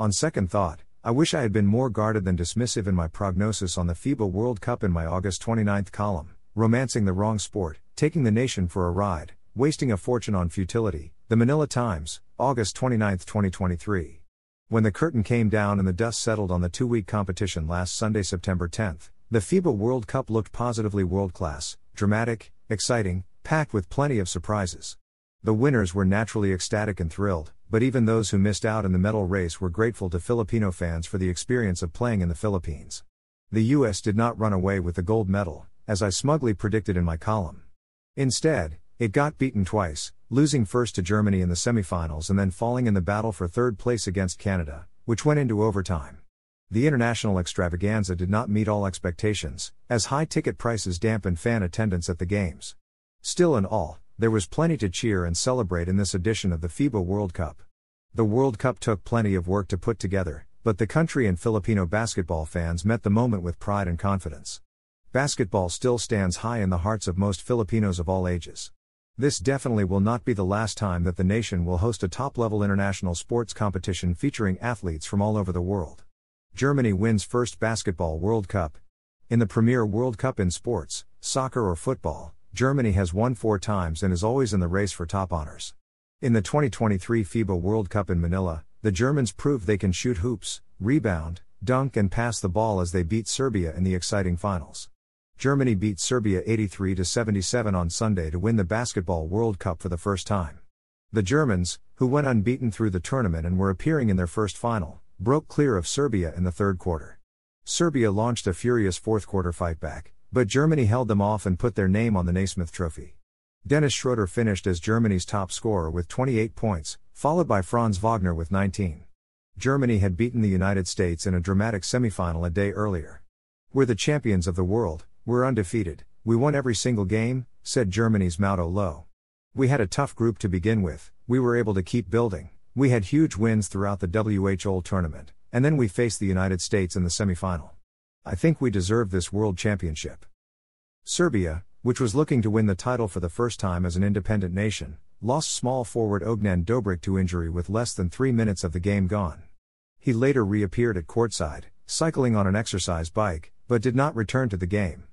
On second thought, I wish I had been more guarded than dismissive in my prognosis on the FIBA World Cup in my August 29th column, romancing the wrong sport, taking the nation for a ride, wasting a fortune on futility. The Manila Times, August 29, 2023. When the curtain came down and the dust settled on the two week competition last Sunday, September 10th, the FIBA World Cup looked positively world class, dramatic, exciting, packed with plenty of surprises. The winners were naturally ecstatic and thrilled, but even those who missed out in the medal race were grateful to Filipino fans for the experience of playing in the Philippines. The US did not run away with the gold medal, as I smugly predicted in my column. Instead, it got beaten twice, losing first to Germany in the semifinals and then falling in the battle for third place against Canada, which went into overtime. The international extravaganza did not meet all expectations, as high ticket prices dampened fan attendance at the games. Still in all, there was plenty to cheer and celebrate in this edition of the FIBA World Cup. The World Cup took plenty of work to put together, but the country and Filipino basketball fans met the moment with pride and confidence. Basketball still stands high in the hearts of most Filipinos of all ages. This definitely will not be the last time that the nation will host a top level international sports competition featuring athletes from all over the world. Germany wins first Basketball World Cup. In the premier World Cup in sports, soccer or football, Germany has won four times and is always in the race for top honors. In the 2023 FIBA World Cup in Manila, the Germans proved they can shoot hoops, rebound, dunk, and pass the ball as they beat Serbia in the exciting finals. Germany beat Serbia 83 77 on Sunday to win the Basketball World Cup for the first time. The Germans, who went unbeaten through the tournament and were appearing in their first final, broke clear of Serbia in the third quarter. Serbia launched a furious fourth quarter fight back, but Germany held them off and put their name on the Naismith Trophy. Dennis Schroeder finished as Germany's top scorer with 28 points, followed by Franz Wagner with 19. Germany had beaten the United States in a dramatic semifinal a day earlier. We're the champions of the world, we're undefeated, we won every single game, said Germany's Maodo Lo. We had a tough group to begin with, we were able to keep building, we had huge wins throughout the WHOL tournament, and then we faced the United States in the semifinal. I think we deserve this world championship. Serbia, which was looking to win the title for the first time as an independent nation, lost small forward Ognjen Dobric to injury with less than three minutes of the game gone. He later reappeared at courtside, cycling on an exercise bike, but did not return to the game.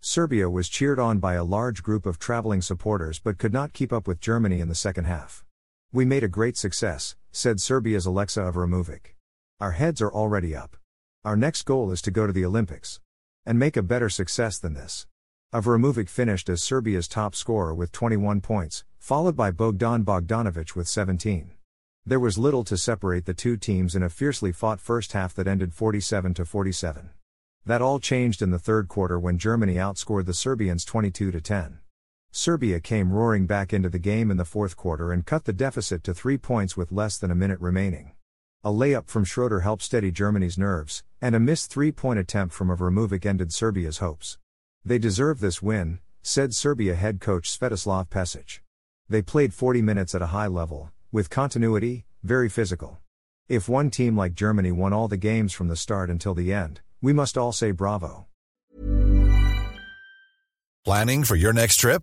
Serbia was cheered on by a large group of traveling supporters but could not keep up with Germany in the second half. We made a great success, said Serbia's Aleksa Avramovic. Our heads are already up. Our next goal is to go to the Olympics. And make a better success than this. Avramovic finished as Serbia's top scorer with 21 points, followed by Bogdan Bogdanovic with 17. There was little to separate the two teams in a fiercely fought first half that ended 47 to 47. That all changed in the third quarter when Germany outscored the Serbians 22 to 10. Serbia came roaring back into the game in the fourth quarter and cut the deficit to 3 points with less than a minute remaining. A layup from Schroeder helped steady Germany's nerves, and a missed three point attempt from Avramovic ended Serbia's hopes. They deserve this win, said Serbia head coach Svetislav Pesic. They played 40 minutes at a high level, with continuity, very physical. If one team like Germany won all the games from the start until the end, we must all say bravo. Planning for your next trip?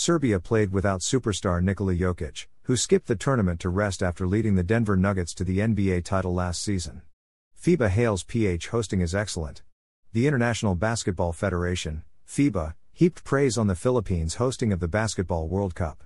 Serbia played without superstar Nikola Jokic, who skipped the tournament to rest after leading the Denver Nuggets to the NBA title last season. FIBA hails PH hosting as excellent. The International Basketball Federation, FIBA, heaped praise on the Philippines' hosting of the Basketball World Cup.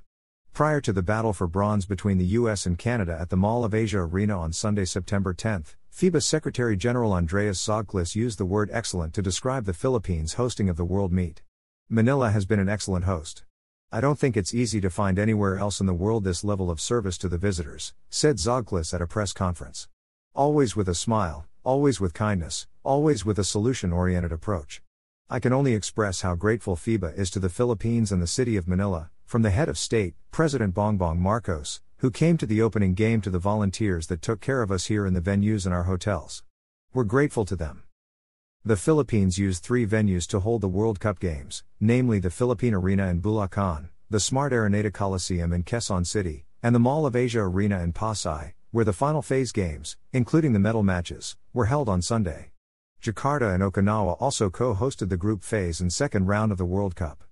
Prior to the battle for bronze between the US and Canada at the Mall of Asia Arena on Sunday, September 10, FIBA Secretary General Andreas Zagklis used the word excellent to describe the Philippines' hosting of the World Meet. Manila has been an excellent host. I don't think it's easy to find anywhere else in the world this level of service to the visitors, said Zagklis at a press conference. Always with a smile, always with kindness, always with a solution oriented approach. I can only express how grateful FIBA is to the Philippines and the city of Manila, from the head of state, President Bongbong Marcos, who came to the opening game to the volunteers that took care of us here in the venues and our hotels. We're grateful to them. The Philippines used three venues to hold the World Cup Games, namely the Philippine Arena in Bulacan, the Smart Araneta Coliseum in Quezon City, and the Mall of Asia Arena in Pasay, where the final phase games, including the medal matches, were held on Sunday. Jakarta and Okinawa also co hosted the group phase and second round of the World Cup.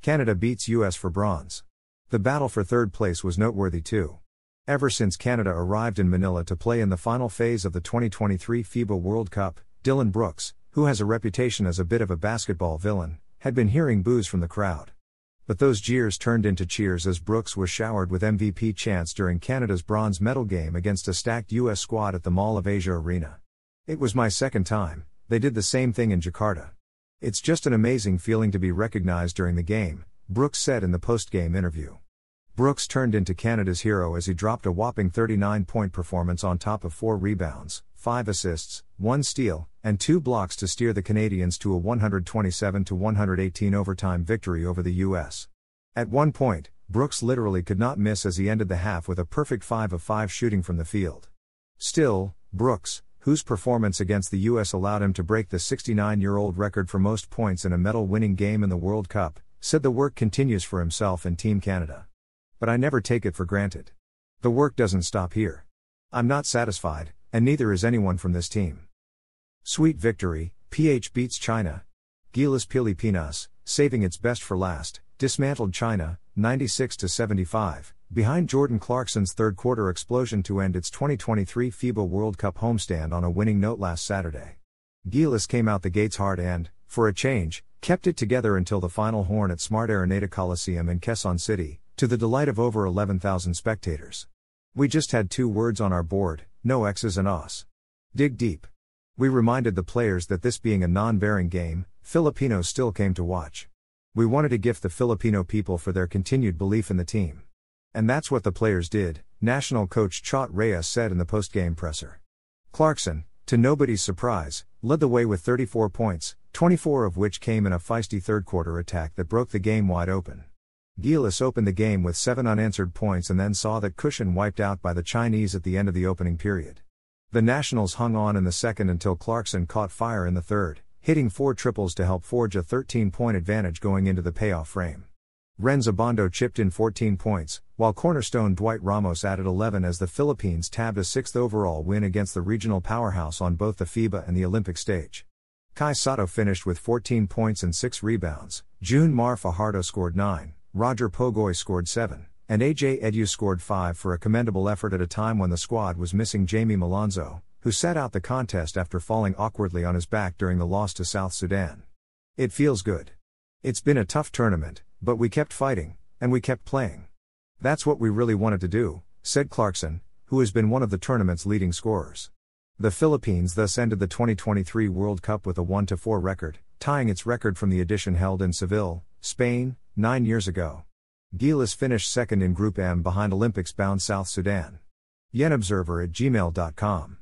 Canada beats US for bronze. The battle for third place was noteworthy too. Ever since Canada arrived in Manila to play in the final phase of the 2023 FIBA World Cup, Dillon Brooks, who has a reputation as a bit of a basketball villain, had been hearing boos from the crowd. But those jeers turned into cheers as Brooks was showered with MVP chants during Canada's bronze medal game against a stacked US squad at the Mall of Asia Arena. It was my second time, they did the same thing in Jakarta. It's just an amazing feeling to be recognized during the game, Brooks said in the post game interview. Brooks turned into Canada's hero as he dropped a whopping 39 point performance on top of four rebounds, 5 assists, 1 steal, and 2 blocks to steer the Canadians to a 127 118 overtime victory over the U.S. At one point, Brooks literally could not miss as he ended the half with a perfect 5 of 5 shooting from the field. Still, Brooks, whose performance against the U.S. allowed him to break the 69 year old record for most points in a medal winning game in the World Cup, said the work continues for himself and Team Canada. But I never take it for granted. The work doesn't stop here. I'm not satisfied, and neither is anyone from this team. Sweet victory, PH beats China. Gilas Pilipinas, saving its best for last, dismantled China, 96 75, behind Jordan Clarkson's third quarter explosion to end its 2023 FIBA World Cup homestand on a winning note last Saturday. Gilas came out the gates hard and, for a change, kept it together until the final horn at Smart Araneta Coliseum in Quezon City, to the delight of over 11,000 spectators. We just had two words on our board no X's and O's. Dig deep. We reminded the players that this being a non bearing game, Filipinos still came to watch. We wanted to gift the Filipino people for their continued belief in the team. And that's what the players did, national coach Chot Reyes said in the post game presser. Clarkson, to nobody's surprise, led the way with 34 points, 24 of which came in a feisty third quarter attack that broke the game wide open. Gilas opened the game with seven unanswered points and then saw that cushion wiped out by the Chinese at the end of the opening period. The Nationals hung on in the second until Clarkson caught fire in the third, hitting four triples to help forge a 13 point advantage going into the payoff frame. Rhenz Abando chipped in 14 points, while cornerstone Dwight Ramos added 11 as the Philippines tabbed a sixth overall win against the regional powerhouse on both the FIBA and the Olympic stage. Kai Sotto finished with 14 points and 6 rebounds, June Mar Fajardo scored 9, Roger Pogoy scored 7, and AJ Edu scored 5 for a commendable effort at a time when the squad was missing Jamie Malonzo, who sat out the contest after falling awkwardly on his back during the loss to South Sudan. It feels good. It's been a tough tournament, but we kept fighting, and we kept playing. That's what we really wanted to do, said Clarkson, who has been one of the tournament's leading scorers. The Philippines thus ended the 2023 World Cup with a 1 4 record, tying its record from the edition held in Seville, Spain, nine years ago. Gilas finished second in Group M behind Olympics bound South Sudan. YenObserver at gmail.com.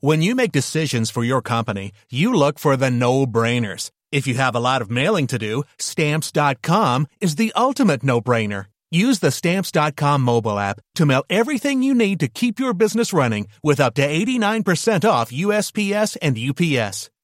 When you make decisions for your company, you look for the no brainers. If you have a lot of mailing to do, stamps.com is the ultimate no brainer. Use the Stamps.com mobile app to mail everything you need to keep your business running with up to 89% off USPS and UPS.